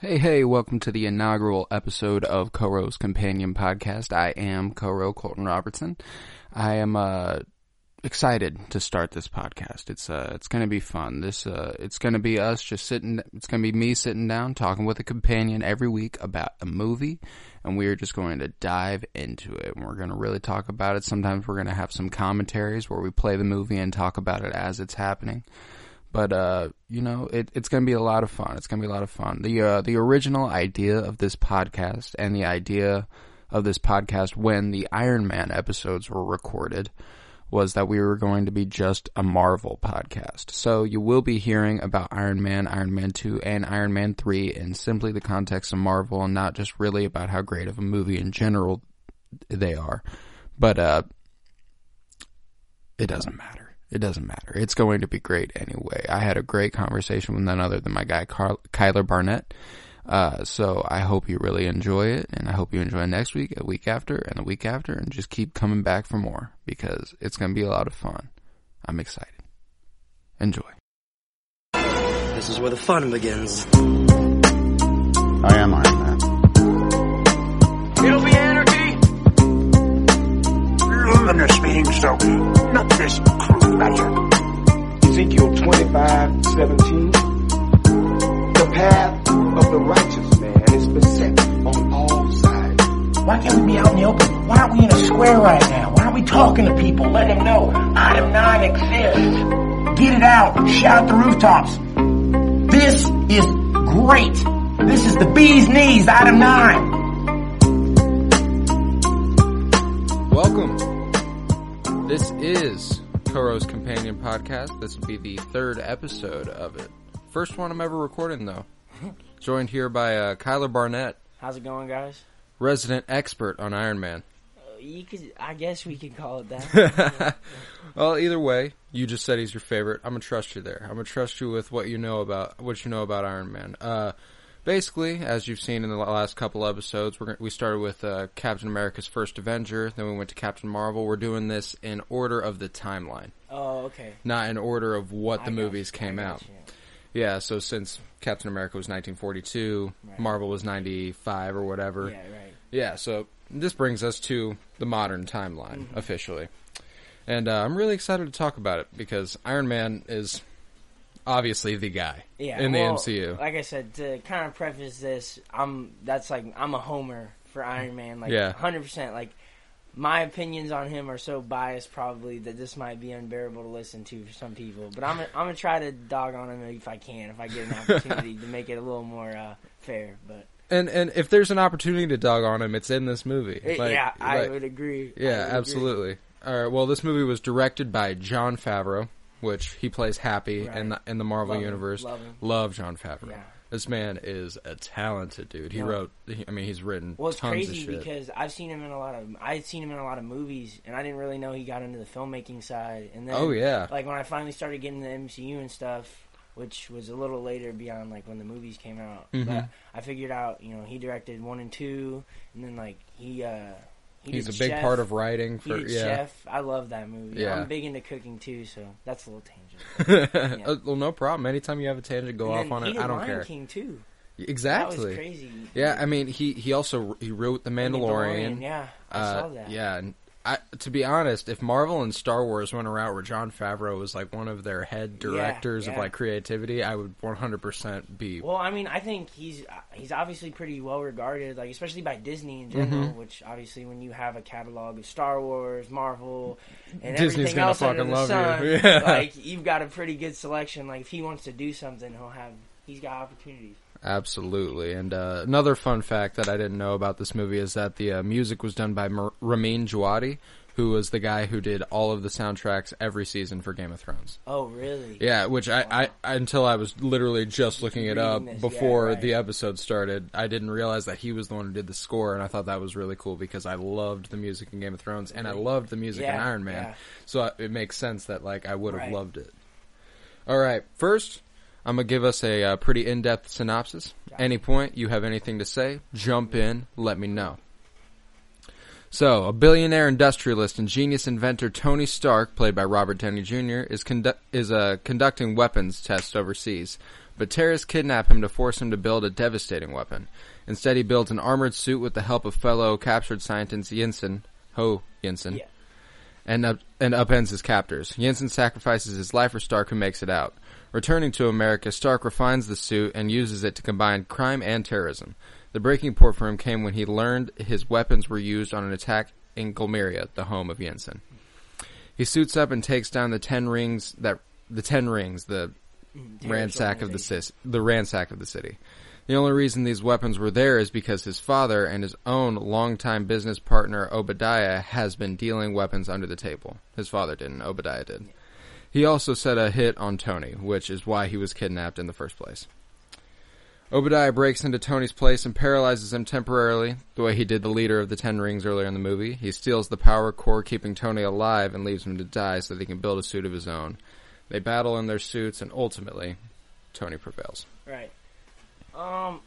Hey, hey, welcome to the inaugural episode of Coro's Companion Podcast. I am Koro Colton Robertson. I am, uh, excited to start this podcast. It's, uh, it's gonna be fun. This, uh, it's gonna be us just sitting, it's gonna be me sitting down talking with a companion every week about a movie and we are just going to dive into it and we're going to really talk about it. Sometimes we're going to have some commentaries where we play the movie and talk about it as it's happening. But uh, you know, it, it's going to be a lot of fun. It's going to be a lot of fun. The uh, the original idea of this podcast and the idea of this podcast when the Iron Man episodes were recorded was that we were going to be just a Marvel podcast. So you will be hearing about Iron Man, Iron Man 2, and Iron Man 3 in simply the context of Marvel and not just really about how great of a movie in general they are. But, uh, it doesn't matter. It doesn't matter. It's going to be great anyway. I had a great conversation with none other than my guy Carl, Kyler Barnett. Uh, so I hope you really enjoy it, and I hope you enjoy next week, a week after, and the week after, and just keep coming back for more because it's going to be a lot of fun. I'm excited. Enjoy. This is where the fun begins. I am Iron Man. It'll be anarchy. luminous being, so not this crude matter. Ezekiel 25, 17. The path of the righteous man is beset on all sides. Why can't we be out in the open? Why aren't we in a square right now? Why aren't we talking to people? Let them know Item 9 exists. Get it out. Shout the rooftops. This is great. This is the bee's knees, Item 9. Welcome. This is Koro's Companion Podcast. This will be the third episode of it. First one I'm ever recording, though. Joined here by uh, Kyler Barnett, How's it going, guys? resident expert on Iron Man. Uh, You could, I guess we could call it that. well, either way, you just said he's your favorite. I'm gonna trust you there. I'm gonna trust you with what you know about what you know about Iron Man. Uh, basically, as you've seen in the last couple episodes, we're we started with uh, Captain America's First Avenger, then we went to Captain Marvel. We're doing this in order of the timeline, oh, okay. not in order of what I the movies you, came out. you. Yeah, so since Captain America was 1942, Right. Marvel was 95 or whatever. Yeah, right. Yeah, so this brings us to the modern timeline Mm-hmm. officially, and uh, I'm really excited to talk about it because Iron Man is obviously the guy Yeah, in the well, MCU. Like I said, to kind of preface this, I'm that's like I'm a homer for Iron Man, like Yeah. hundred percent. Like my opinions on him are so biased, probably that this might be unbearable to listen to for some people. But I'm gonna, I'm gonna try to dog on him if I can, if I get an opportunity to make it a little more uh, fair. But and and if there's an opportunity to dog on him, it's in this movie. it- Like- yeah, I like- would agree. Yeah, would agree. absolutely. All right. Well, this movie was directed by Jon Favreau, which he plays Happy Right. in the in the Marvel Love him, universe. love him. Love Jon Favreau. Yeah. This man is a talented dude. He No. wrote. He, I mean, he's written Well, it's tons crazy of shit. because I've seen him in a lot of I've seen him in a lot of movies, and I didn't really know he got into the filmmaking side. And then, Oh, yeah. like when I finally started getting the MCU and stuff, which was a little later beyond like when the movies came out. Mhm. But I figured out, you know, he directed one and two, and then like he uh he he's a big Chef. part of writing for yeah. Chef. I love that movie. Yeah. I'm big into cooking too, so that's a little tangent. Uh, well, no problem. Anytime you have a tangent, go And off on it. I don't Lion care. King too. Exactly. That was crazy. Yeah, I mean, he he also he wrote The Mandalorian. Yeah, I Uh, saw that. Yeah, I, to be honest, if Marvel and Star Wars went a route where Jon Favreau was like one of their head directors of yeah. like creativity, I would 100% be. Well, I mean, I think he's he's obviously pretty well regarded, like especially by Disney in general. Mm-hmm. Which obviously, when you have a catalog of Star Wars, Marvel, and Disney's everything gonna else under fucking the love sun, you. Yeah. like you've got a pretty good selection. Like if he wants to do something, he'll have he's got opportunities. Absolutely. And uh, another fun fact that I didn't know about this movie is that the uh, music was done by Ramin Djawadi, who was the guy who did all of the soundtracks every season for Game of Thrones. Oh, really? Yeah, which I, I, I until I was literally just looking it up this, yeah, before right. the episode started, I didn't realize that he was the one who did the score, and I thought that was really cool because I loved the music in Game of Thrones and I loved the music in Iron Man, yeah. so it makes sense that like I would have Right. loved it. All right, first I'm gonna give us a uh, pretty in-depth synopsis. Any point you have anything to say, jump in, let me know. So, a billionaire industrialist and genius inventor Tony Stark, played by Robert Downey Jr., is condu- is uh, conducting weapons tests overseas. but terrorists kidnap him to force him to build a devastating weapon. Instead, he builds an armored suit with the help of fellow captured scientist Yinsen, Ho Yinsen, Yeah. And up, and upends his captors. Yinsen sacrifices his life for Stark, who makes it out. Returning to America, Stark refines the suit and uses it to combine crime and terrorism. The breaking point for him came when he learned his weapons were used on an attack in Gulmira, the home of Yinsen. He suits up and takes down the ten rings that the ten rings, the ransack of the cis, the ransack of the city. The only reason these weapons were there is because his father and his own longtime business partner Obadiah has been dealing weapons under the table. His father didn't, Obadiah did. He also set a hit on Tony, which is why he was kidnapped in the first place. Obadiah breaks into Tony's place and paralyzes him temporarily, the way he did the leader of the Ten Rings earlier in the movie. He steals the power core keeping Tony alive and leaves him to die so that he can build a suit of his own. They battle in their suits and ultimately, Tony prevails. Right. Um,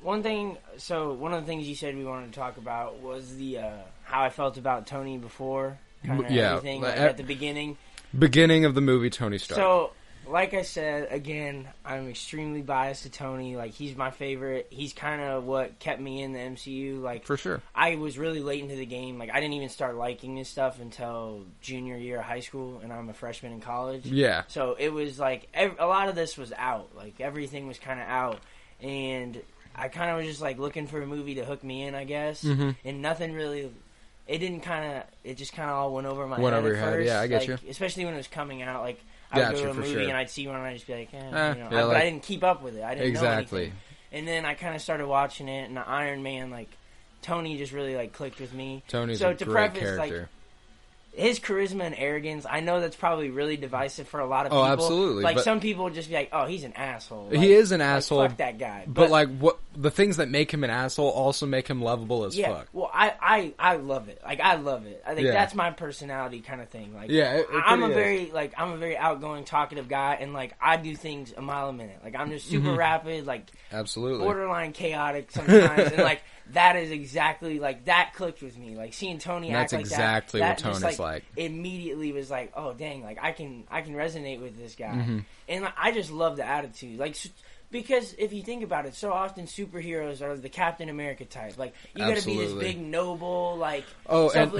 one thing. So one of the things you said we wanted to talk about was the uh, how I felt about Tony before, kind of Yeah, everything like, uh, at the beginning. Beginning of the movie Tony Stark. So, like I said, again, I'm extremely biased to Tony. Like he's my favorite. He's kind of what kept me in the MCU. Like For sure. I was really late into the game. Like I didn't even start liking this stuff until junior year of high school, and I'm a freshman in college. Yeah. So it was like ev- a lot of this was out. Like everything was kind of out, and I kind of was just like looking for a movie to hook me in, I guess. Mm-hmm. And nothing really. It didn't kind of. It just kind of all went over my Went head over your head, first. yeah, I get like, you. Especially when it was coming out. Like I would go to a movie sure. and I'd see one and I'd just be like, eh, Eh, you know. yeah, I, but like- I didn't keep up with it. I didn't know Exactly. And then I kind of started watching it, and the Iron Man, like Tony, just really like clicked with me. Tony's so a to great preface, like, character. His charisma and arrogance, I know that's probably really divisive for a lot of people. Oh, people. absolutely, Like but- some people would just be like, "Oh, he's an asshole." He is an like, asshole, Fuck that guy. but, like what the things that make him an asshole also make him lovable as yeah, fuck. well, I, I I love it. Like I love it. I think Yeah. that's my personality kind of thing. Like Yeah, it- it I'm a is. very like I'm a very outgoing, talkative guy, and like I do things a mile a minute. Like I'm just super Mm-hmm. rapid, like Absolutely. borderline chaotic sometimes, and like that is exactly like that clicked with me. Like seeing Tony And act that's like exactly that, what that just, Tony's like. Immediately was like, oh dang, like I can I can resonate with this guy, Mm-hmm. and like, I just love the attitude, like. Because if you think about it, so often superheroes are the Captain America type. Like you got to be this big noble, like Oh, and-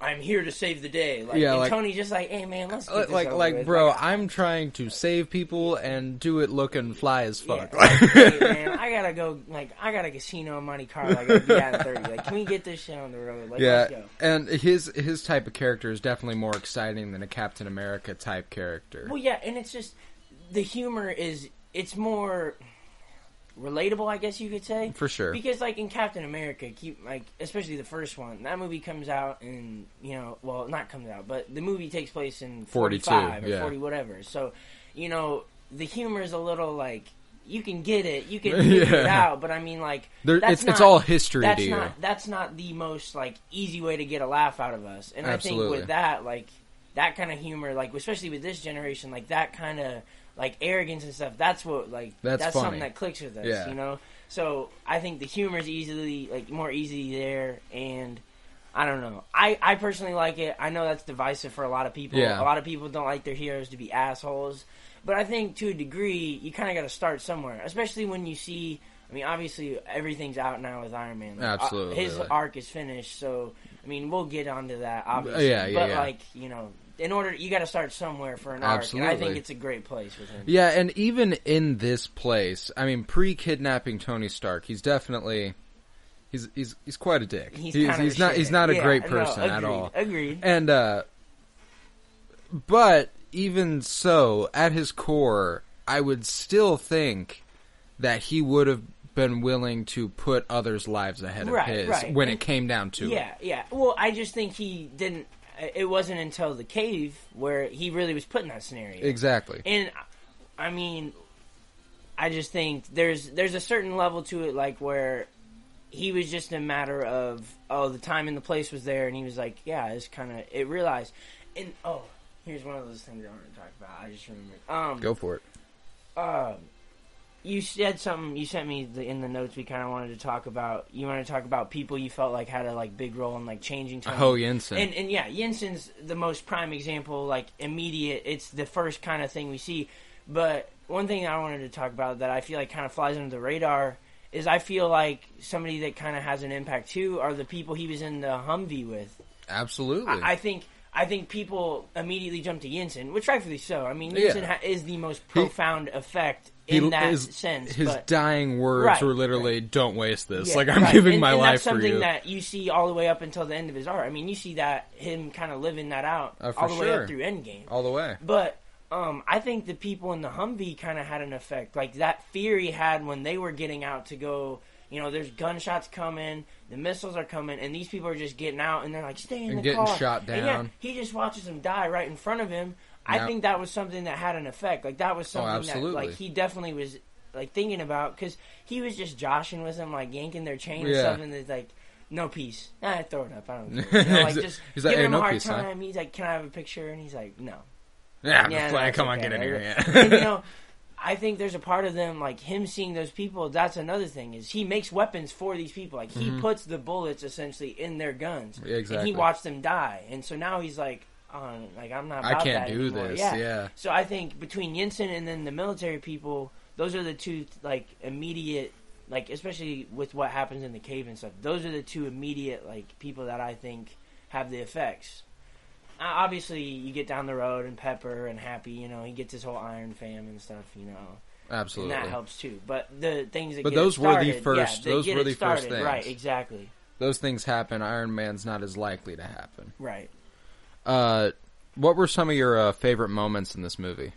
I'm here to save the day. Like, Yeah, like- Tony's just like, hey man, let's get uh, like like, with. bro, Like, I'm trying to save people and do it looking fly as Yeah, fuck. like, hey, man, I gotta go. Like, I got a casino in Monte Carlo. I gotta be out at thirty. Like, can we get this shit on the road? Like, yeah, let's go. and his his type of character is definitely more exciting than a Captain America type character. Well, yeah, and it's just the humor is it's more relatable, I guess you could say. For sure. Because like in Captain America, keep like especially the first one, that movie comes out in you know, well, not comes out, but the movie takes place in 42, 45 or yeah. 40 whatever. So, you know, the humor is a little like you can get it, you can figure it out, but I mean like There- that's it's- it's all history that's to you. Not, that's not the most like easy way to get a laugh out of us. And I think with that like that kind of humor like especially with this generation like that kind of like arrogance and stuff that's what like That's that's, something that clicks with us Yeah. you know so i think the humor is easily like more easy there and i don't know i i personally like it i know that's divisive for a lot of people Yeah. a lot of people don't like their heroes to be assholes but i think to a degree you kind of got to start somewhere especially when you see I mean, obviously, everything's out now with Iron Man. Like, uh, Absolutely, his arc is finished. So, I mean, we'll get onto that. Obviously, yeah, yeah, but yeah. like, you know, in order, you got to start somewhere for an arc, and I think it's a great place with him. Yeah, and even in this place, I mean, pre-kidnapping Tony Stark, he's definitely he's he's he's quite a dick. He's, he's, he's not he's not a yeah, great no, person at agreed, all. Agreed. And uh but even so, at his core, I would still think that he would have been willing to put others' lives ahead of Right, his right. when it came down to it. Yeah, yeah. Well, I just think he didn't. It wasn't until the cave where he really was put in that scenario. Exactly. And I mean, I just think there's there's a certain level to it, like where he was just a matter of oh, the time and the place was there, and he was like, yeah, it's kind of it realized. And oh, here's one of those things I want to talk about. I just remembered. Um, Go for it. uh, you said something. You sent me the, in the notes. We kind of wanted to talk about. You wanted to talk about people you felt like had a like big role in like changing. Tony. oh Yinsen. And and yeah, Yinsen's the most prime example. Like immediate. It's the first kind of thing we see. But one thing I wanted to talk about that I feel like kind of flies under the radar is I feel like somebody that kind of has an impact too are the people he was in the Humvee with. Absolutely. I, I think I think people immediately jump to Yinsen, which rightfully so. I mean, Yeah. Yinsen ha- is the most profound effect in He- that his, sense. his but, dying words Right, were literally, "Don't waste this." Yeah, like I'm right. giving and, my and life that's for something you. that you see all the way up until the end of his art. I mean, you see that him kind of living that out Uh, all the way up through Endgame. All the way. But um, I think the people in the Humvee kind of had an effect, like that fear he had when they were getting out to go. You know, there's gunshots coming, the missiles are coming, and these people are just getting out, and they're like, "Stay in And the getting car." shot And yeah, he just watches them die right in front of him. I think that was something that had an effect. Like that was something that Oh, absolutely. like he definitely was like thinking about because he was just joshing with them, like yanking their chain and Yeah. stuff, and it's like. No peace. Nah, throw it up. I don't care. You know, like just He's like, giving "Hey, him no a hard peace, huh?" time. He's like, "Can I have a picture?" And he's like, "No." Yeah, Yeah, that's Come on, okay. get in here. Yeah. and, you know, I think there's a part of them like him seeing those people. That's another thing is he makes weapons for these people. Like he puts the bullets essentially in their guns. Yeah, And Mm-hmm. exactly. he watched them die, and so now he's like, oh, like I'm not. I can't do anymore. this, Yeah. yeah. So I think between Yinsen and then the military people, those are the two like immediate. Like especially with what happens in the cave and stuff, those are the two immediate like people that I think have the effects. Uh, obviously you get down the road and Pepper and Happy, you know, he gets his whole Iron Fam and stuff, you know, Absolutely. and that helps too. But the things that But those it were the first- yeah, those were the first things. right? Exactly, Those things happen. Iron Man's not as likely to happen. right. Uh, what were some of your uh, favorite moments in this movie?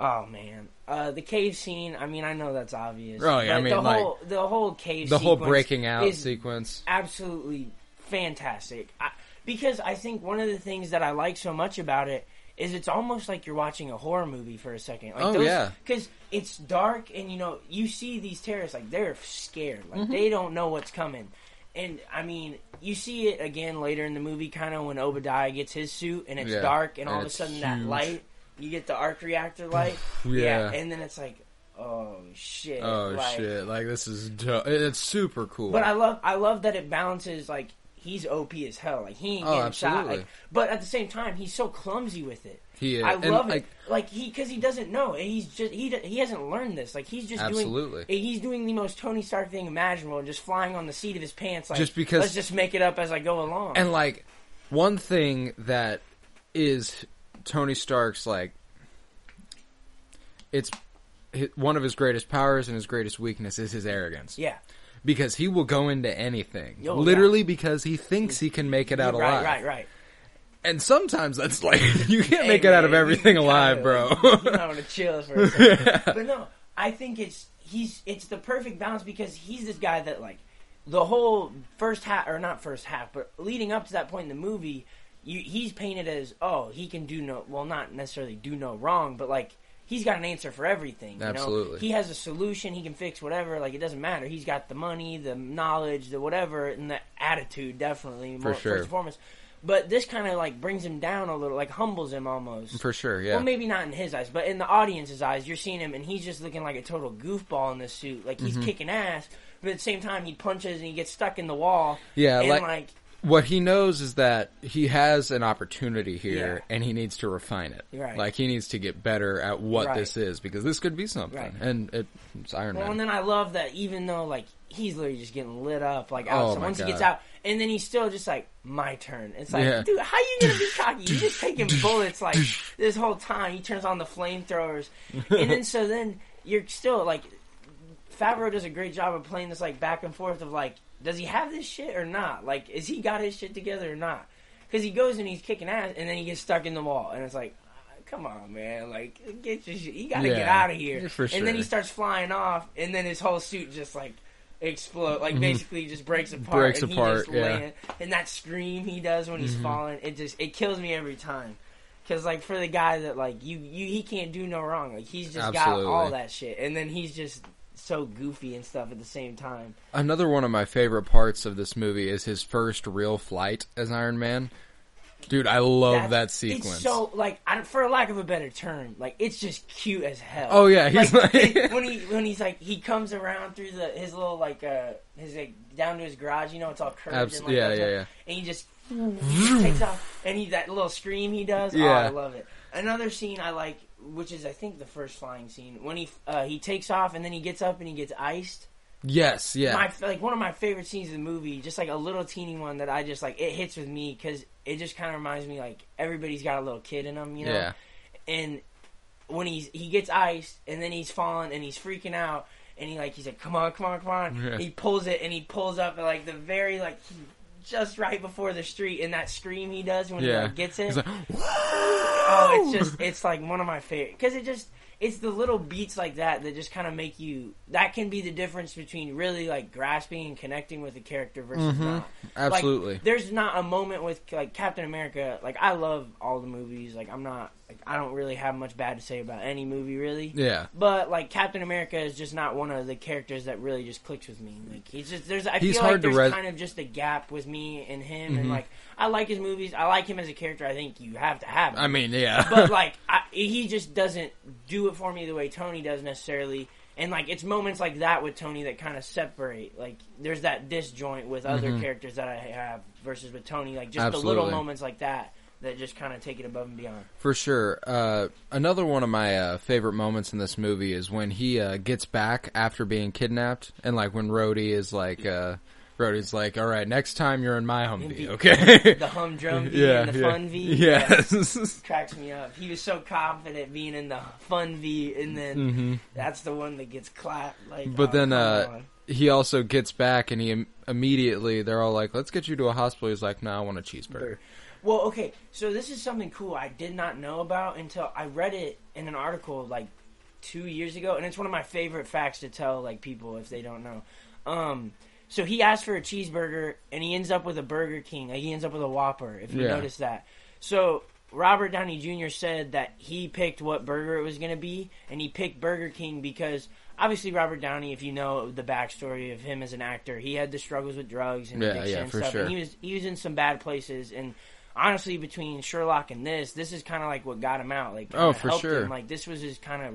Oh man, uh, the cave scene. I mean, I know that's obvious. Oh, yeah, I mean, the like, whole the whole cave, The whole breaking out sequence. absolutely fantastic. I, because I think one of the things that I like so much about it is it's almost like you're watching a horror movie for a second. Like Oh, yeah. because it's dark and you know you see these terrorists like they're scared, like Mm-hmm. they don't know what's coming. And I mean, you see it again later in the movie, kind of when Obadiah gets his suit and it's Yeah, dark, and all of a sudden that light, you get the arc reactor light, Yeah. and then it's like, oh shit, Oh like, shit! Like this is do- it's super cool. but I love I love that it balances like he's OP as hell. Like he ain't Oh, getting shot. Like, but at the same time, he's so clumsy with it. He is. I And, love it. Like he because he doesn't know. He's just he he hasn't learned this. Like he's just Absolutely. doing. He's doing the most Tony Stark thing imaginable, and just flying on the seat of his pants. Like Just because- let's just make it up as I go along. And like one thing that is Tony Stark's like it's one of his greatest powers and his greatest weakness is his arrogance. yeah, Because he will go into anything. Oh, literally because he thinks he can make it out right, alive. right, right. And sometimes that's like you can't Hey, make it out of everything alive, bro. like, know, to chill for a second. But no, I think it's he's it's the perfect balance because he's this guy that like the whole first half or not first half, but leading up to that point in the movie, you, he's painted as oh he can do no well not necessarily do no wrong, but like he's got an answer for everything. You Absolutely. know? he has a solution. He can fix whatever. Like it doesn't matter. He's got the money, the knowledge, the whatever, and the attitude definitely more, sure. first and foremost. But this kind of like brings him down a little, like humbles him almost. For sure, yeah. Well, maybe not in his eyes, but in the audience's eyes, you're seeing him, and he's just looking like a total goofball in this suit. Like Mm-hmm. he's kicking ass, but at the same time, he punches and he gets stuck in the wall. Yeah, and like- like, what he knows is that he has an opportunity here Yeah. and he needs to refine it. Right. Like he needs to get better at what Right. this is because this could be something. Right. And it, it's Iron well, Man. and then I love that even though like he's literally just getting lit up, like Oh, outside. my once he gets out, and then he's still just like my turn. It's like, Yeah. dude, how are you gonna be cocky? You're just taking bullets like this whole time. He turns on the flamethrowers, and then so then you're still like Favreau does a great job of playing this like back and forth of like, does he have this shit or not? Like, is he got his shit together or not? Because he goes and he's kicking ass, and then he gets stuck in the wall, and it's like, ah, come on, man, like get your shit. You gotta Yeah. get out of here. For And then he starts flying off, and then his whole suit just like explode, like basically just breaks apart. Mm-hmm. Breaks and he apart, just yeah. Mm-hmm. land- and that scream he does when he's falling, it just it kills me every time. Cause like for the guy that like you you he can't do no wrong. Like he's just got all that shit, and then he's just so goofy and stuff at the same time. Another one of my favorite parts of this movie is his first real flight as Iron Man. Dude, I love that sequence. It's so like, I, for lack of a better term, like it's just cute as hell. Oh, yeah, he's like- when he when he's like he comes around through the his little like uh his like down to his garage, you know, it's all curved. Abs- and like yeah, that yeah, stuff, yeah. And he just, he takes off, and he that little scream he does. Oh, Yeah. I love it. Another scene I like which is I think the first flying scene when he uh, he takes off and then he gets up and he gets iced. Yes, yeah. My like one of my favorite scenes in the movie, just like a little teeny one that I just like it hits with me because it just kind of reminds me like everybody's got a little kid in them, you know. Yeah. And when he's he gets iced and then he's falling and he's freaking out and he like he's like come on come on come on Yeah. he pulls it and he pulls up at like the very like just right before the street and that scream he does when he like, gets it He's like, oh it's just it's like one of my favorite because it just it's the little beats like that that just kind of make you that can be the difference between really like grasping and connecting with a character versus not Mm-hmm. Absolutely. there's not a moment with like Captain America. Like I love all the movies. Like I'm not. Like I don't really have much bad to say about any movie really. yeah. But like Captain America is just not one of the characters that really just clicks with me. Like he's just there's I He's feel like there's res- kind of just a gap with me and him. Mhm. And like I like his movies. I like him as a character. I think you have to have. Him I mean, yeah. but like I, he just doesn't do it for me the way Tony does necessarily. And like it's moments like that with Tony that kind of separate. Like there's that disjoint with other Mhm. characters that I have versus with Tony. Like just the little moments like that that just kind of take it above and beyond. For sure. Uh, another one of my uh, favorite moments in this movie is when he uh, gets back after being kidnapped, and like when Rhodey is like, Rhodey's like, "All right, next time you're in my Humvee, okay?" The humdrum V yeah, and the yeah. fun V. Yes. cracks me up. He was so confident being in the fun V, and then hmm that's the one that gets clapped. Like, But oh, then, uh. He also gets back, and he Im- immediately they're all like, "Let's get you to a hospital." He's like, "No, I want a cheeseburger." Well, okay, so this is something cool I did not know about until I read it in an article like two years ago, and it's one of my favorite facts to tell like people if they don't know. Um, so he asked for a cheeseburger, and he ends up with a Burger King. Like he ends up with a Whopper. If you Yeah. notice that, so Robert Downey Jr. said that he picked what burger it was going to be, and he picked Burger King because obviously Robert Downey, if you know the backstory of him as an actor, he had the struggles with drugs and Yeah, addiction yeah, and for stuff, sure. and he was he was in some bad places and. Honestly, between Sherlock and this, this is kind of like what got him out. Like, Oh, for sure. Him. Like, this was his kind of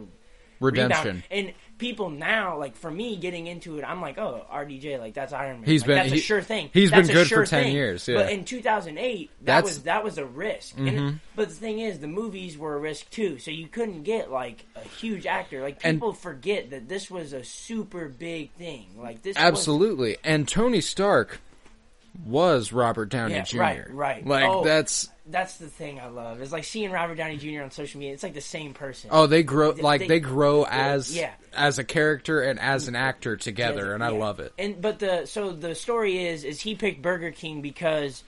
Redemption. rebound. And people now, like for me, getting into it, I'm like, oh, RDJ, like that's Iron Man. He's Like, been- that's a sure thing. he's That's been good sure for 10 thing. years, yeah. But in 2008, that That's- was that was a risk. Mhm. And, but the thing is, the movies were a risk too. So you couldn't get like a huge actor. Like And- people forget that this was a super big thing. Like this, was- Absolutely. And Tony Stark was Robert Downey Yeah, Jr. right, right. Like Oh. that's that's the thing I love. Is like seeing Robert Downey Jr. on social media. It's like the same person. oh, they grow They- like they- they, grow as yeah. as a character and as an actor together, and I love it. And but the so the story is is he picked Burger King because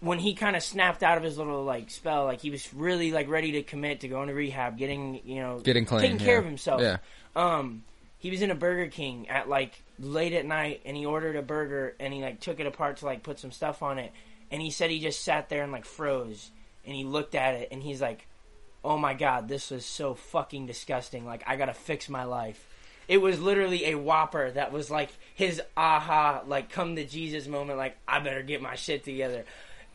when he kind of snapped out of his little like spell, like he was really like ready to commit to going to rehab, getting you know Getting clean, taking care yeah. of himself. Yeah. Um, he was in a Burger King at like late at night, and he ordered a burger, and he like took it apart to like put some stuff on it, and he said he just sat there and like froze, and he looked at it, and he's like, "Oh my god, this was so fucking disgusting. Like I gotta fix my life." It was literally a Whopper that was like his aha, like come to Jesus moment. Like I better get my shit together.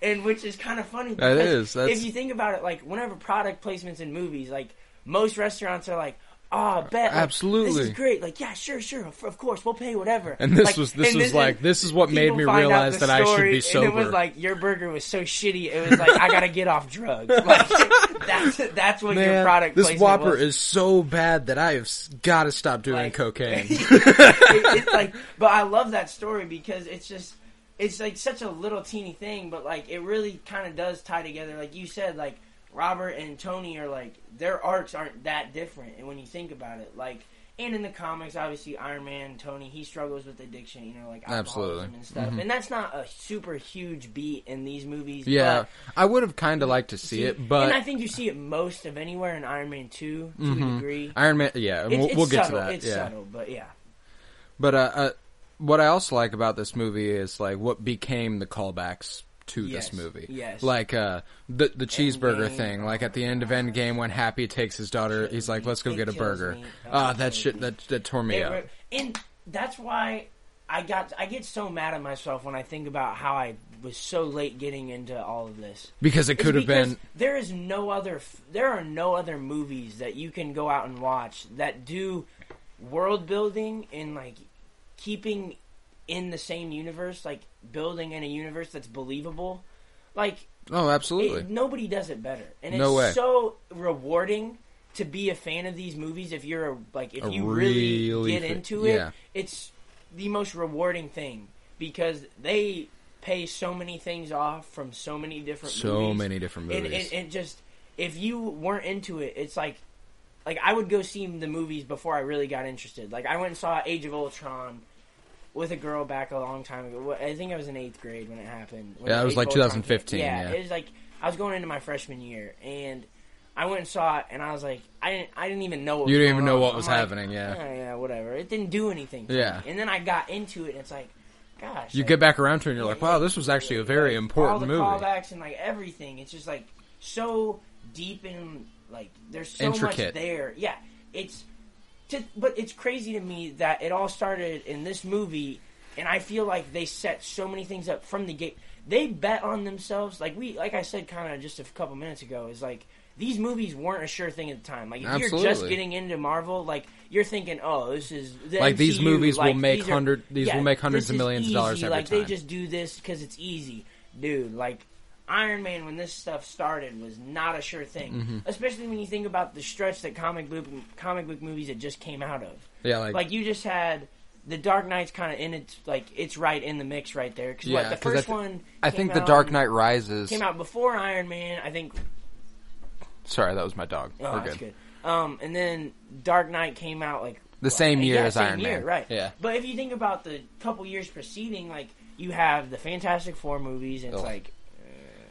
And which is kind of funny. That because that's- If you think about it, like whenever product placements in movies, like most restaurants are like, "Oh, bet, like, Absolutely. this is great." Like, yeah, sure, sure, of, of course, we'll pay whatever. And this Like, was- this was like, this is what made me realize that I should story, be And it was sober. like your burger was so shitty. It was like I gotta get off drugs. Like that's that's what your Man, product. this Whopper was. is so bad that I have got to stop doing Like- cocaine. It- it's like, but I love that story because it's just, it's like such a little teeny thing, but like it really kind of does tie together. Like you said, like Robert and Tony are like their arcs aren't that different, and when you think about it, like. And in the comics, obviously, Iron Man, Tony, he struggles with addiction, you know, like Absolutely. and stuff. Mhm. And that's not a super huge beat in these movies. yeah, I would have kind of liked to see it, but and I think you see it most of anywhere in Iron Man two to a Mhm. degree. Iron Man, yeah, It's, we'll, it's we'll get subtle. to that. It's yeah, subtle, but yeah. but uh, uh, what I also like about this movie is like what became the callbacks to Yes, this movie. yes. like uh, the the cheeseburger Endgame. thing. Like at the end of Endgame, when Happy takes his daughter, he's like, "Let's go It get a burger." Ah, It that shit that that tore me It up. and that's why I got I get so mad at myself when I think about how I was so late getting into all of this. Because it could have been There is no other. There are no other movies that you can go out and watch that do world building and like keeping in the same universe, like building in a universe that's believable. Like Oh, absolutely. it, nobody does it better, and No it's way. so rewarding to be a fan of these movies, if you're a, like if A you really, really get into it, yeah. it's the most rewarding thing because they pay so many things off from so many different So movies. many different And- movies. And, and just if you weren't into it, it's like like I would go see the movies before I really got interested. Like I went and saw Age of Ultron with a girl back a long time ago. I think I was in eighth grade when it happened. When Yeah, it was like of Ultron came- 2015, yeah. it was like I was going into my freshman year and. I went and saw it, and I was like, I didn't, I didn't even know. What You was didn't even know on. what was I'm like, happening, yeah. "Oh, yeah, whatever. It didn't do anything. Yeah. me. and then I got into it, and it's like, gosh, You like, get back around to it and you're like, wow, this was actually a very like, important all the movie. callbacks and like everything. It's just like so deep and like there's so much there. Yeah, it's to, but it's crazy to me that it all started in this movie, and I feel like they set so many things up from the gate. They bet on themselves, like we, like I said, kind of just a couple minutes ago, is like. These movies weren't a sure thing at the time. Like if you're just getting into Marvel, like you're thinking, "Oh, this is the Like, these MCU, movies will make these are- hundred- these will make hundreds of millions of dollars every like they just do this because it's easy, dude. Like Iron Man, when this stuff started, was not a sure thing. Mm-hmm. Especially when you think about the stretch that comic book comic book movies had just came out of. Yeah, like, Like you just had the Dark Knight's kind of in its like it's right in the mix right there. Because Yeah, what the 'cause I first th- one, I think The Dark Knight Rises. came out before Iron Man. I think Sorry, that was my dog. Oh, We're that's good. good. Um, and then Dark Knight came out like The same year yeah, as same Iron year, Man. right? Yeah. But if you think about the couple years preceding, like you have the Fantastic Four movies, and it's Ugh. like It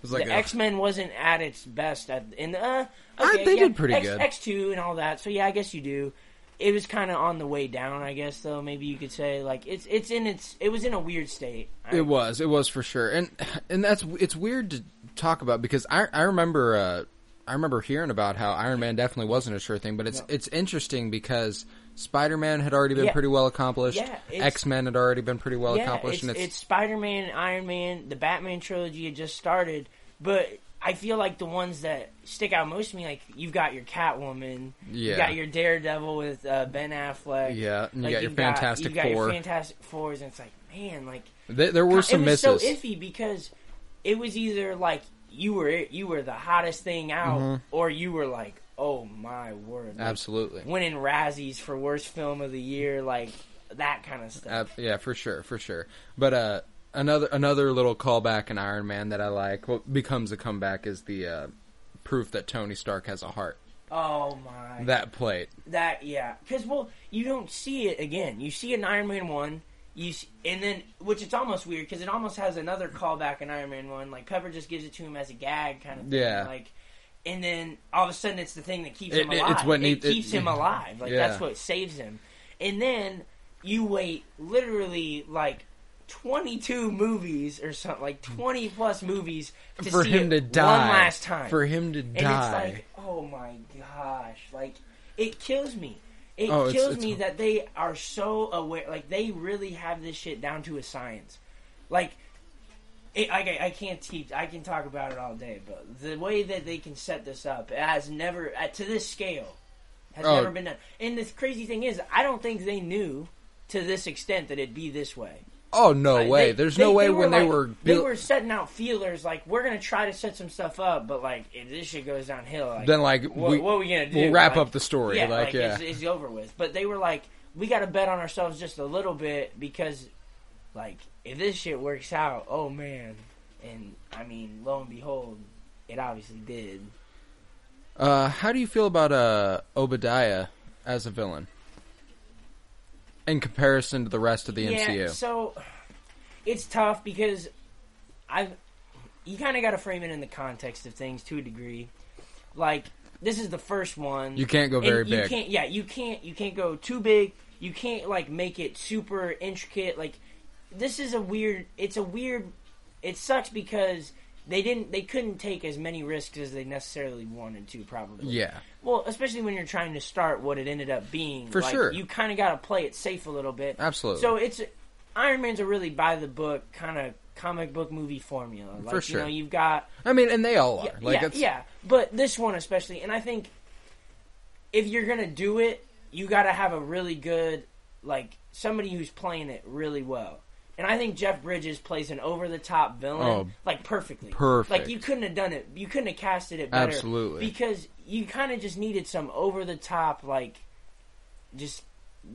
was like the X Men wasn't at its best at in the. Uh, Uh, okay, they yeah, did pretty X, good. X two and all that. So yeah, I guess you do. It was kind of on the way down, I guess. Though maybe you could say like it's it's in its it was in a weird state. I- It was. It was for sure. And and that's it's weird to talk about because I I remember uh, I remember hearing about how Iron Man definitely wasn't a sure thing, but it's it's interesting because Spider Man had already been Yeah. pretty well accomplished. Yeah, X Men had already been pretty well yeah, accomplished, it's, and it's Spider Man, Iron Man, the Batman trilogy had just started, but I feel like the ones that stick out most to me, like you've got your Catwoman, Yeah. you got your Daredevil with uh, Ben Affleck, Yeah, and you like, got your you've Fantastic you got Four. your Fantastic Fours, and it's like, man, like Th- there were some it was misses. so iffy because it was either like you were you were the hottest thing out, Mm-hmm. or you were like, oh my word, like, Absolutely. winning Razzies for worst film of the year, like that kind of stuff. Uh, yeah, for sure, for sure. But uh, another another little callback in Iron Man that I like, what becomes a comeback, is the uh, proof that Tony Stark has a heart. oh my, That plate. That yeah, because well, you don't see it again. You see it in Iron Man one, you and then which it's almost weird because it almost has another callback in Iron Man one. Like Pepper just gives it to him as a gag kind of thing. Yeah. Like, and then all of a sudden it's the thing that keeps It- him alive. it's what it it- keeps him alive. Like Yeah. that's what saves him. And then you wait literally like. 22 movies or something like 20 plus movies to for see him to die. one last time For him to die. and it's like, oh my gosh, like it kills me. It Oh, kills it's- me that they are so aware. Like they really have this shit down to a science. Like, it, I, I can't teach. I can talk about it all day, but the way that they can set this up has never to this scale has Oh. never been done. And the crazy thing is, I don't think they knew to this extent that it'd be this way. Oh no Like, way! they- There's they- no way they when they like- were they were setting out feelers like we're gonna try to set some stuff up, but like if this shit goes downhill, like, Then, like, what, we- what are we gonna do? we'll wrap Like, up the story, Yeah, like, yeah. It's, it's over with. But they were like, we got to bet on ourselves just a little bit because, like, if this shit works out, oh man, and I mean, lo and behold, it obviously did. Uh, how do you feel about uh, Obadiah as a villain in comparison to the rest of the yeah, MCU? so it's tough because I've you kind of got to frame it in the context of things to a degree. Like this is the first one. You can't go very you big. Can't, yeah, you can't. You can't go too big. You can't like make it super intricate. Like this is a weird. It's a weird. It sucks because they didn't. They couldn't take as many risks as they necessarily wanted to. Probably. Yeah, Well, especially when you're trying to start what it ended up being. For Like, sure. You kind of got to play it safe a little bit. Absolutely. So it's Iron Man's a really by the book kind of comic book movie formula. Like, For sure. You know, you've got I mean, and they all are. yeah, like, yeah, it's, yeah. But this one especially, and I think if you're gonna do it, you got to have a really good like somebody who's playing it really well. And I think Jeff Bridges plays an over the top villain Oh, like perfectly. perfect. Like you couldn't have done it. You couldn't have casted it better. Absolutely. Because you kind of just needed some over the top like just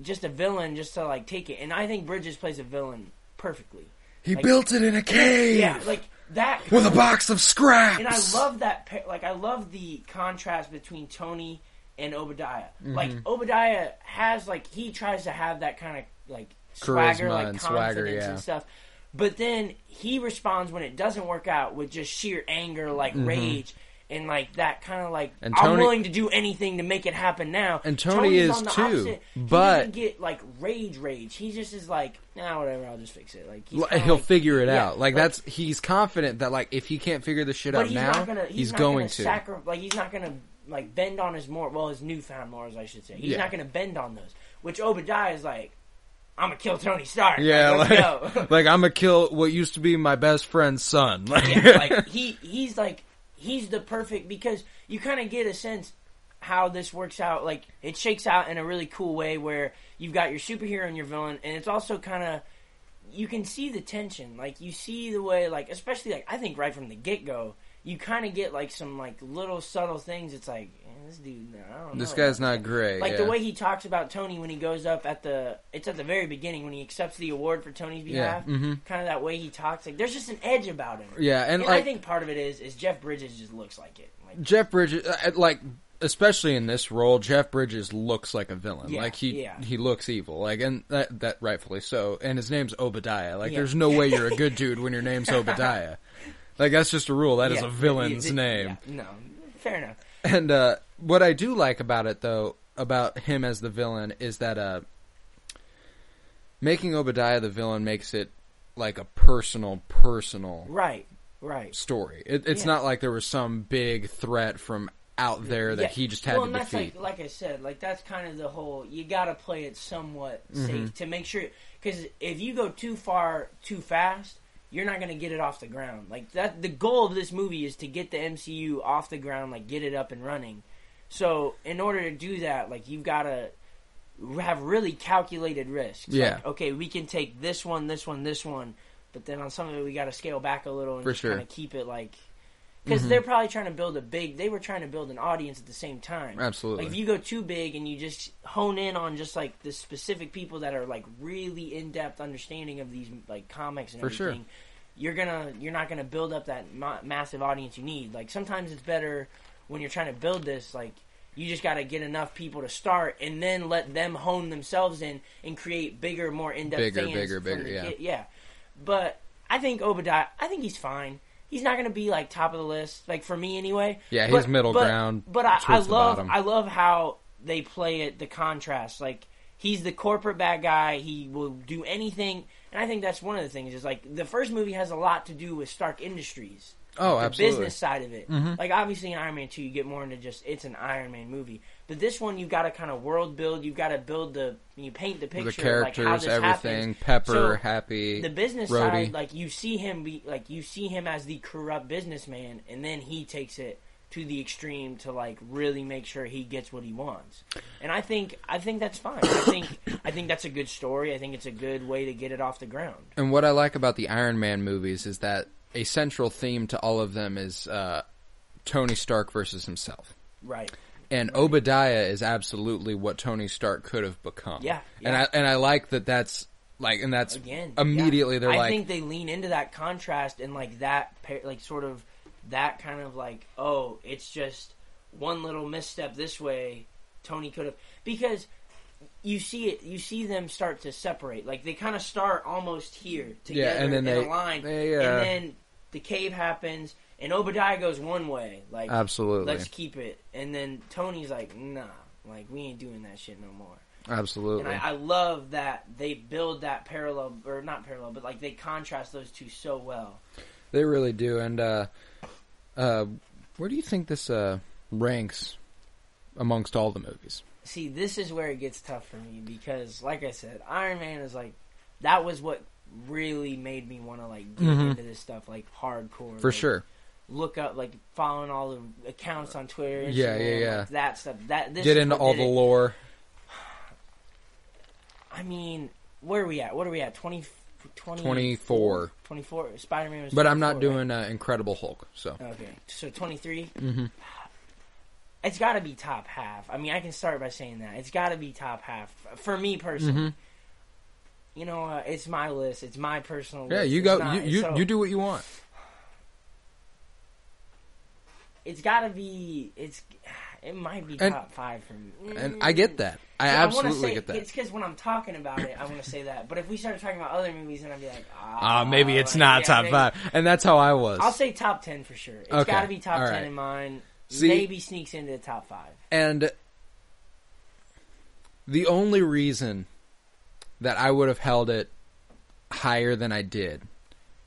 just a villain just to like take it. And I think Bridges plays a villain perfectly. He Like- built it in a cave Yeah, like that with a box of scraps. and I love that. pa- Like I love the contrast between Tony and Obadiah. Mm-hmm. Like Obadiah has like he tries to have that kind of like swagger, Charisma like and confidence swagger, yeah. and stuff. But then he responds when it doesn't work out with just sheer anger, like rage. And like that kind of like Mm-hmm. I'm willing to do anything to make it happen now. And Tony Tony's is too, opposite. he but- doesn't get like rage, rage. He just is like, nah, whatever. I'll just fix it. Like he's he'll like- figure it yeah, out. Like, that's he's confident that like if he can't figure this shit out he's now, gonna, he's, he's going to. Sacri- like he's not gonna like bend on his more well his newfound morals I should say. He's Yeah. not gonna bend on those. Which Obadiah is like, I'm gonna kill Tony Stark. yeah, like, like, like I'm gonna kill what used to be my best friend's son. Like, yeah, like he he's like he's the perfect because you kind of get a sense how this works out. Like it shakes out in a really cool way where you've got your superhero and your villain, and it's also kind of you can see the tension. Like you see the way, like especially like I think right from the get go, you kind of get like some like little subtle things. It's like this dude, I don't this guy's not great. like yeah. the way he talks about Tony when he goes up at the it's at the very beginning when he accepts the award for Tony's Yeah, behalf. mhm. Kind of that way he talks. Like there's just an edge about him. yeah, and, And like I think part of it is is Jeff Bridges just looks like it. Like Jeff Bridges, uh, like especially in this role, Jeff Bridges looks like a villain. Yeah, like he yeah. he looks evil. Like and that that rightfully so. And his name's Obadiah. Like Yeah. there's no way you're a good dude when your name's Obadiah. Like that's just a rule. That is yeah, a villain's yeah, name. yeah, no, fair enough. And uh, what I do like about it, though, about him as the villain, is that uh, making Obadiah the villain makes it like a personal, personal Right, right. story. It, it's Yeah. not like there was some big threat from out there that Yeah. he just had well, to and defeat. like, like I said, like that's kind of the whole. You got to play it somewhat Mm-hmm. safe to make sure, because if you go too far too fast, you're not going to get it off the ground. Like that, the goal of this movie is to get the MCU off the ground, like get it up and running. So in order to do that, like you've got to have really calculated risks. Yeah. Like, okay, we can take this one, this one, this one, but then on some of it we got to scale back a little and For just sure. kind of keep it like because mm-hmm. they're probably trying to build a big. They were trying to build an audience at the same time. Absolutely. Like if you go too big and you just hone in on just like the specific people that are like really in depth understanding of these like comics and For sure. everything, you're gonna you're not gonna build up that ma- massive audience you need. Like sometimes it's better when you're trying to build this like. You just got to get enough people to start, and then let them hone themselves in and create bigger, more in-depth Bigger, fans bigger, from bigger, yeah. yeah. But I think Obadiah, I think he's fine. He's not going to be like top of the list, like for me anyway. Yeah, he's But- middle but- ground But I, I love. I love how they play it. The contrast, like he's the corporate bad guy. He will do anything, and I think that's one of the things. Is like the first movie has a lot to do with Stark Industries. Oh, the absolutely. business side of it. Mm-hmm. Like obviously in Iron Man two, you get more into just it's an Iron Man movie. But this one, you've got to kind of world build. You've got to build the you paint the picture. the like, characters, this everything. happens. Pepper, So, happy. the business Rhodey. side, like you see him be like you see him as the corrupt businessman, and then he takes it to the extreme to like really make sure he gets what he wants. And I think I think that's fine. I think I think that's a good story. I think it's a good way to get it off the ground. And what I like about the Iron Man movies is that a central theme to all of them is uh, Tony Stark versus himself. Right. And Obadiah is absolutely what Tony Stark could have become. Yeah, And. I and I like that that's like and that's Again, immediately yeah. they're I like I think they lean into that contrast and like that, like sort of that kind of like, oh, it's just one little misstep this way. Tony could have because you see it. You see them start to separate. Like they kind of start almost here together and then in they- a line, they, uh, and then the cave happens, and Obadiah goes one way, like Absolutely. let's keep it, and then Tony's like, nah, like we ain't doing that shit no more. absolutely. And I, I love that they build that parallel, or not parallel, but like they contrast those two so well. They really do. And uh, uh, where do you think this uh, ranks amongst all the movies? See, this is where it gets tough for me because, like I said, Iron Man is like that was what really made me want to like get Mhm. into this stuff like hardcore. For like, sure. Look up like following all the accounts on Twitter. Instagram, Yeah, yeah, yeah. Like, that stuff. That this Get into all the it. lore. I mean, where are we at? What are we at? Twenty 20, 24. 24. Spider Man was. But I'm not 24, right? doing uh, Incredible Hulk. So Okay, so 23. Mm-hmm. It's got to be top half. I mean, I can start by saying that it's got to be top half for me personally. Mm-hmm. You know, uh, it's my list. It's my personal. yeah, list. you go. not- you you, so you do what you want. It's got to be. It's. It might be And- top five for me. And I get that. I wanna absolutely say- get that. It's because when I'm talking about it, I want to say that. But if we start talking about other movies, then I'd be like, ah, Ah, maybe it's like, not yeah, top maybe- five, and that's how I was. I'll say top ten for sure. It's Okay, got to be top all ten in mine. See- maybe sneaks into the top five. And the only reason that I would have held it higher than I did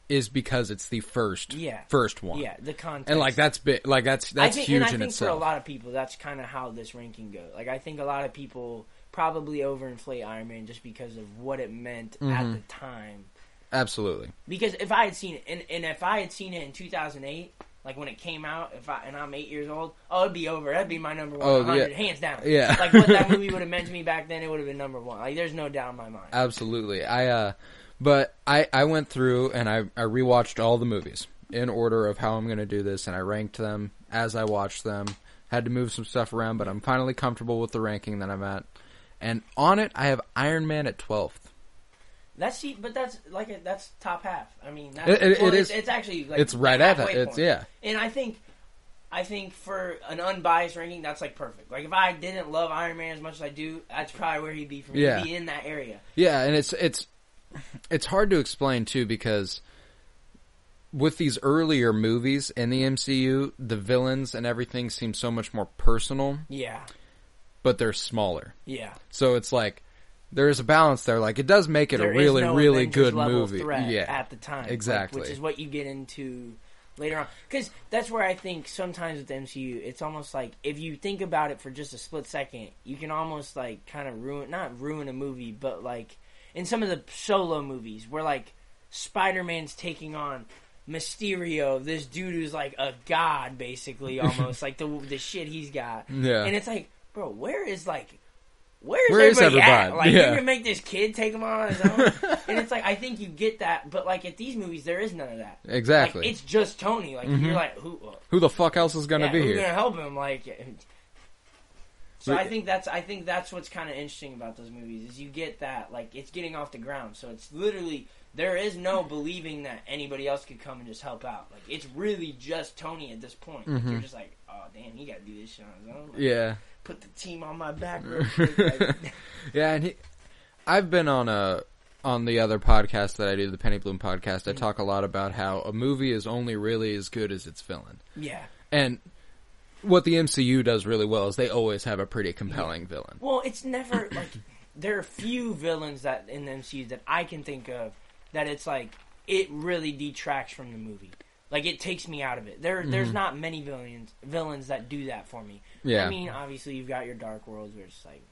is because it's the first Yeah. first one. Yeah, the context. And like that's big like that's that's I think, huge and I in think itself. for a lot of people, that's kind of how this ranking goes. Like, I think a lot of people probably overinflate Iron Man just because of what it meant Mm-hmm. at the time. Absolutely. Because if I had seen it, and, and if I had seen it in 2008, like when it came out, if I and I'm eight years old, oh, it'd be over. That'd be my number one, Oh, 100, yeah. hands down. Yeah. like what that movie would have meant to me back then, it would have been number one. Like, there's no doubt in my mind. Absolutely. I uh but I I went through and I I rewatched all the movies in order of how I'm going to do this and I ranked them as I watched them. Had to move some stuff around, but I'm finally comfortable with the ranking that I'm at. And on it, I have Iron Man at 12th. That's see, but that's like a, that's top half. I mean, that's, It- it- well, it it's, is- It's actually like it's right at it. It's- yeah. And I think, I think for an unbiased ranking, that's like perfect. Like if I didn't love Iron Man as much as I do, that's probably where he'd be for me. Yeah. He'd be in that area. Yeah, and it's it's it's hard to explain too because with these earlier movies in the MCU, the villains and everything seem so much more personal, Yeah, but they're smaller. yeah. So it's like there's a balance there. Like it does make it There a is really, no really Avengers good movie. Threat Yeah, at the time, like, exactly. which is what you get into later on. Because that's where I think sometimes with the MCU, it's almost like if you think about it for just a split second, you can almost like kind of ruin, not ruin a movie, but like in some of the solo movies where like Spider Man's taking on. Mysterio, this dude who's like a god, basically, almost like the the shit he's got. Yeah. and it's like, bro, where is like, Where is everybody, at? everybody? Like, Yeah. you're gonna make this kid take him on his own, and it's like I think you get that, but like at these movies, there is none of that. exactly. Like, it's just Tony. Like you're like, who? uh, Who the fuck else is gonna yeah, be here? gonna help him? Like, so But- I think that's I think that's what's kind of interesting about those movies is you get that like it's getting off the ground. So it's literally there is no believing that anybody else could come and just help out. Like it's really just Tony at this point. Like, you're just like, oh damn, he got to do this shit on his own. Like, Mm-hmm. Yeah, put the team on my back. Real quick. Like, yeah, and he, I've been on a on the other podcast that I do, the Penny Bloom podcast. I Mm-hmm. talk a lot about how a movie is only really as good as its villain, yeah. and what the MCU does really well is they always have a pretty compelling villain. Well, it's never like there are few villains that in the MCU that I can think of that it's like it really detracts from the movie. Like it takes me out of it. There, there's not many villains villains that do that for me. Yeah. I mean, obviously you've got your Dark Worlds where it's like,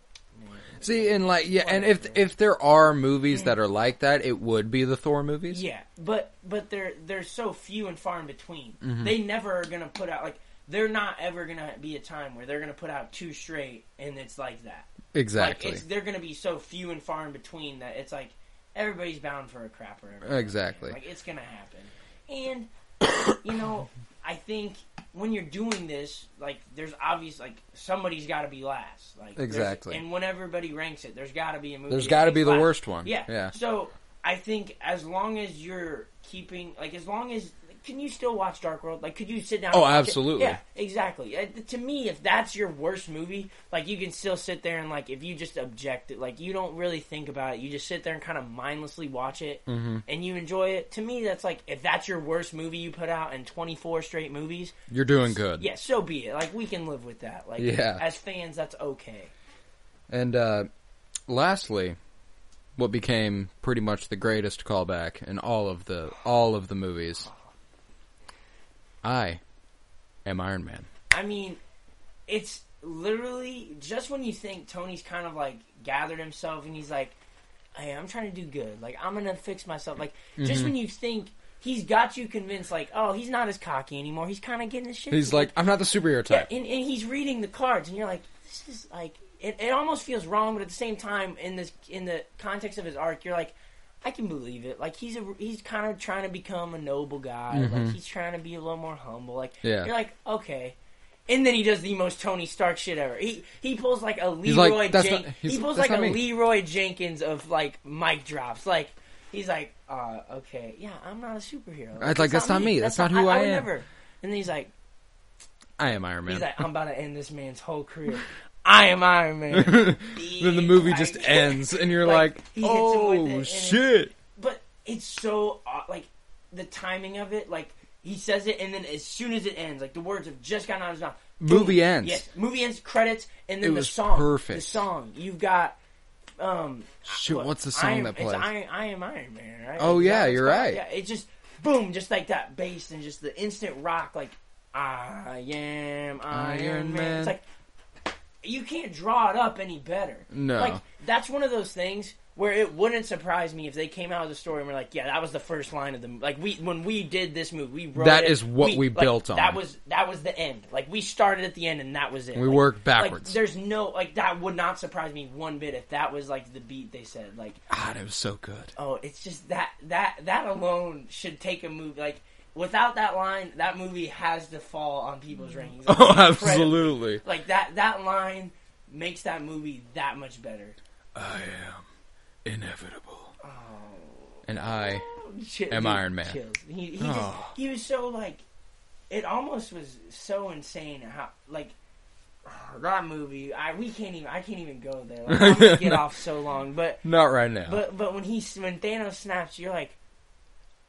man, See, and like, yeah, and if if there are movies that are like that, it would be the Thor movies. yeah, but but they're they're so few and far in between. Mm-hmm. They never are gonna put out like they're not ever gonna be a time where they're gonna put out two straight and it's like that. exactly. Like it's they're gonna be so few and far in between that it's like everybody's bound for a crapper. every now and Exactly. Like it's gonna happen. And you know, I think when you're doing this, like there's obvious like somebody's got to be last. Like Exactly. And when everybody ranks it, there's got to be a movie. There's got to be the last. worst one. Yeah. yeah. So I think as long as you're keeping like as long as can you still watch Dark World? Like, could you sit down? Oh, and watch it? absolutely. Yeah, exactly. Uh, To me, if that's your worst movie, like you can still sit there and like if you just object it, like you don't really think about it, you just sit there and kind of mindlessly watch it, Mm-hmm. and you enjoy it. To me, that's like if that's your worst movie you put out in 24 straight movies, You're doing good. yeah, so be it. Like we can live with that. Like Yeah. as fans, that's okay. And uh, lastly, what became pretty much the greatest callback in all of the all of the movies. I am Iron Man. I mean, it's literally just when you think Tony's kind of like gathered himself and he's like, "Hey, I'm trying to do good. Like I'm gonna fix myself." Like just mm-hmm. when you think he's got you convinced, like, "Oh, he's not as cocky anymore. He's kind of getting his shit." He's together." like, I'm not the superhero yeah, type. and, and he's reading the cards, and you're like, "This is like." It, it almost feels wrong, but at the same time, in this in the context of his arc, you're like, I can believe it. Like he's a he's kind of trying to become a noble guy. Like he's trying to be a little more humble. Like Mm-hmm. Yeah. you're like okay. And then he does the most Tony Stark shit ever. He he pulls like a like, Leroy Jen- not- he pulls like a me." Leroy Jenkins of like mic drops. Like he's like, uh, okay, yeah, I'm not a superhero. It's like, "That's not me. That's not who I would am." Never. And then he's like, I am Iron Man. he's like, I'm about to end this man's whole career. I am Iron Man. then the movie Like- just ends, and you're Like, like, he hits him with it, oh shit. but it's so uh, like the timing of it like he says it and then as soon as it ends like the words have just gotten out of his mouth Movie boom. ends. yes movie ends credits and then It the was song perfect. the song you've got um Shoot, what- what's the song Iron- that plays? it's Iron, I am Iron Man right Oh, Is yeah, you're called? right. yeah it just boom just like that bass and just the instant rock like I am Iron, Iron Man. Man. it's like you can't draw it up any better. No. Like that's one of those things where it wouldn't surprise me if they came out with a story and were like, "Yeah, that was the first line of the like we when we did this movie, we wrote That it, is what we like, built on. That was that was the end. Like we started at the end and that was it. We Like- worked like, backwards. there's no like that would not surprise me one bit if that was like the beat they said. Like God, it was so good. oh, it's just that that that alone should take a movie like. Without that line, that movie has to fall on people's rankings. Oh, Incredibly. absolutely. Like that that line makes that movie that much better. I am inevitable. Oh. And I oh, Chill, Am Iron Man. chills. He he, just, Oh. he was so like, it almost was so insane how like that movie. I we can't even I can't even go there. Like, I'm gonna get off so long, but not right now. but but when he when Thanos snaps, you're like,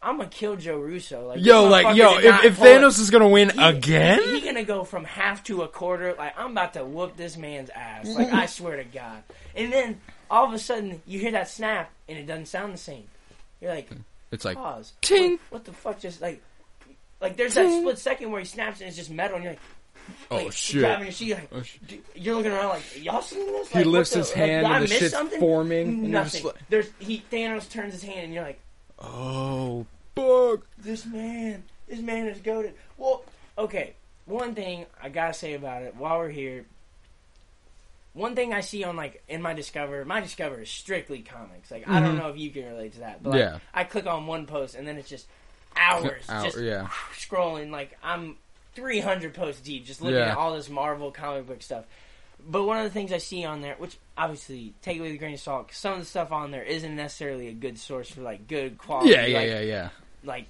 I'm gonna kill Joe Russo. Like yo, like yo, if, if. Thanos is gonna win He- again, He, he gonna go from half to a quarter. Like I'm about to whoop this man's ass. Like I swear to God. And then all of a sudden you hear that snap and it doesn't sound the same. You're like, it's like pause. Ting. What, what the fuck? Just like, like there's that split second where he snaps and it's just metal, and you're like, oh like, shit. your sheet, like, Oh, sh- d- you're looking around like, y'all seen this? He Like, what lifts his hand I and the shit's something? forming, Nothing. like- There's he Thanos turns his hand, and you're like, Oh fuck. this man, this man is goaded. Well, okay. One thing I gotta say about it while we're here. One thing I see on like in my Discover, my Discover is strictly comics. Like I don't know if you can relate to that, but like, Mm-hmm. Yeah. I click on one post and then it's just hours, Hour- just yeah. scrolling. Like I'm 300 posts deep, just looking Yeah. at all this Marvel comic book stuff. But one of the things I see on there, which obviously take it with a grain of salt, 'cause some of the stuff on there isn't necessarily a good source for like good quality. Yeah, yeah, like, yeah, yeah. like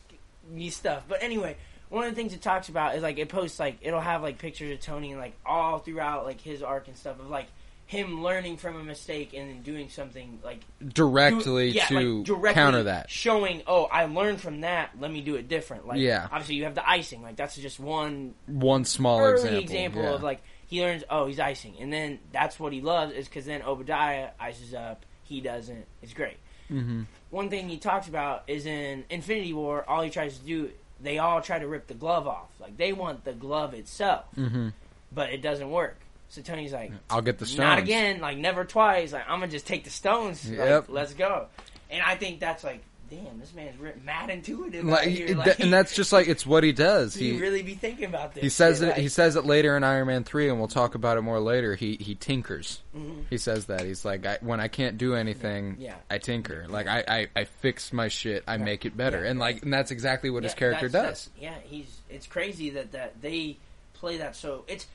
new stuff. But anyway, one of the things it talks about is like it posts like it'll have like pictures of Tony and like all throughout like his arc and stuff of like him learning from a mistake and then doing something like Directly do- yeah, to like, directly counter that. showing oh I learned from that let me do it different like Yeah. obviously you have the icing like that's just one One small early example. example, yeah. of like he learns oh he's icing. And then that's what he loves is because then Obadiah ices up. He doesn't. It's great. Mhm. one thing he talks about is in Infinity War all he tries to do they all try to rip the glove off. Like they want the glove itself Mhm. but it doesn't work. So Tony's like I'll get the stones. not again. Like never twice. Like I'm gonna just take the stones. Like, Yep. let's go. And I think that's like damn this man's mad intuitive Like, Like, and that's just like it's what he does. he, He really be thinking about this he says shit, it. like- He says it later in Iron Man three, and we'll talk about it more later. He he tinkers. Mhm. He says that he's like I, when I can't do anything, Yeah. I tinker. Like I, I, I fix my shit. I make it better, Yeah. and like and that's exactly what his character does. yeah, he's. It's crazy that that they play that so. It's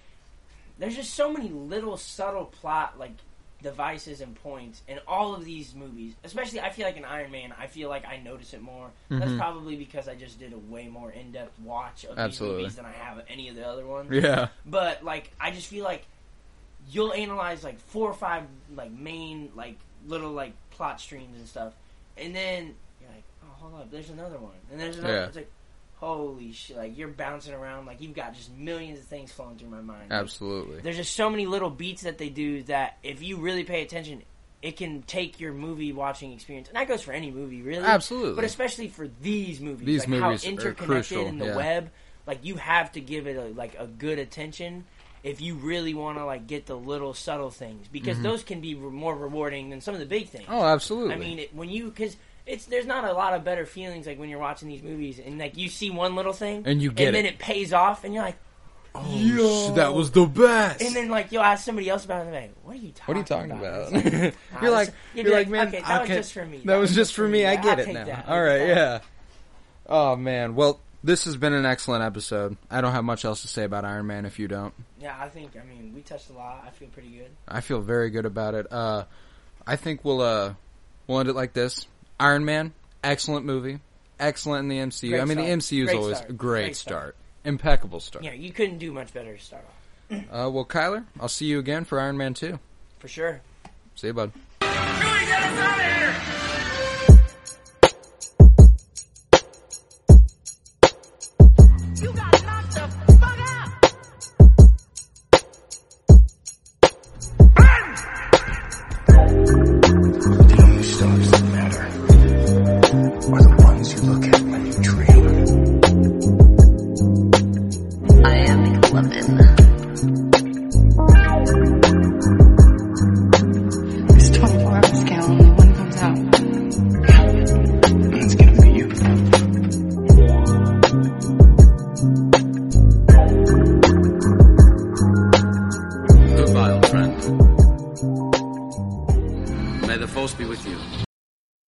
there's just so many little subtle plot like devices and points in all of these movies. Especially, I feel like in Iron Man, I feel like I notice it more. That's Mhm. probably because I just did a way more in depth watch of Absolutely. these movies than I have any of the other ones. Yeah, But like, I just feel like you'll analyze like four or five like main like little like plot streams and stuff, and then you're like, oh, hold up, there's another one, and there's another. Yeah. It's like, holy shit! Like you're bouncing around, like you've got just millions of things flowing through my mind. Like, absolutely. there's just so many little beats that they do that if you really pay attention, it can take your movie watching experience, and that goes for any movie, really. Absolutely. But especially for these movies, These like movies how are interconnected crucial, in the yeah. web, like you have to give it a, like a good attention if you really want to like get the little subtle things because those can be re- more rewarding than some of the big things. Mm-hmm. Oh, absolutely. I mean, it, when you because it's there's not a lot of better feelings like when you're watching these movies and like you see one little thing And you get and then it. it pays off and you're like, Oh, that was the best. And then like you'll ask somebody else about it, and they're like, "What are you talking? What are you talking about?" about? It's like, "Ah, you're like, you'd you're be like, man, okay, that okay, was just for me. That was just for me. I I'll get it take now. that. All right, It's yeah. Oh man, well, this has been an excellent episode. I don't have much else to say about Iron Man. If you don't, Yeah, I think. I mean, we touched a lot. I feel pretty good. I feel very good about it. Uh, I think we'll uh, we'll end it like this. Iron Man, excellent movie, excellent in the MCU. Great I mean, start. the MCU is always start. a great, Great start. start. impeccable start. Yeah, you couldn't do much better to start off. Uh, well, Kyler, I'll see you again for Iron Man two. For sure. See you, bud. Chewie, get us out of here!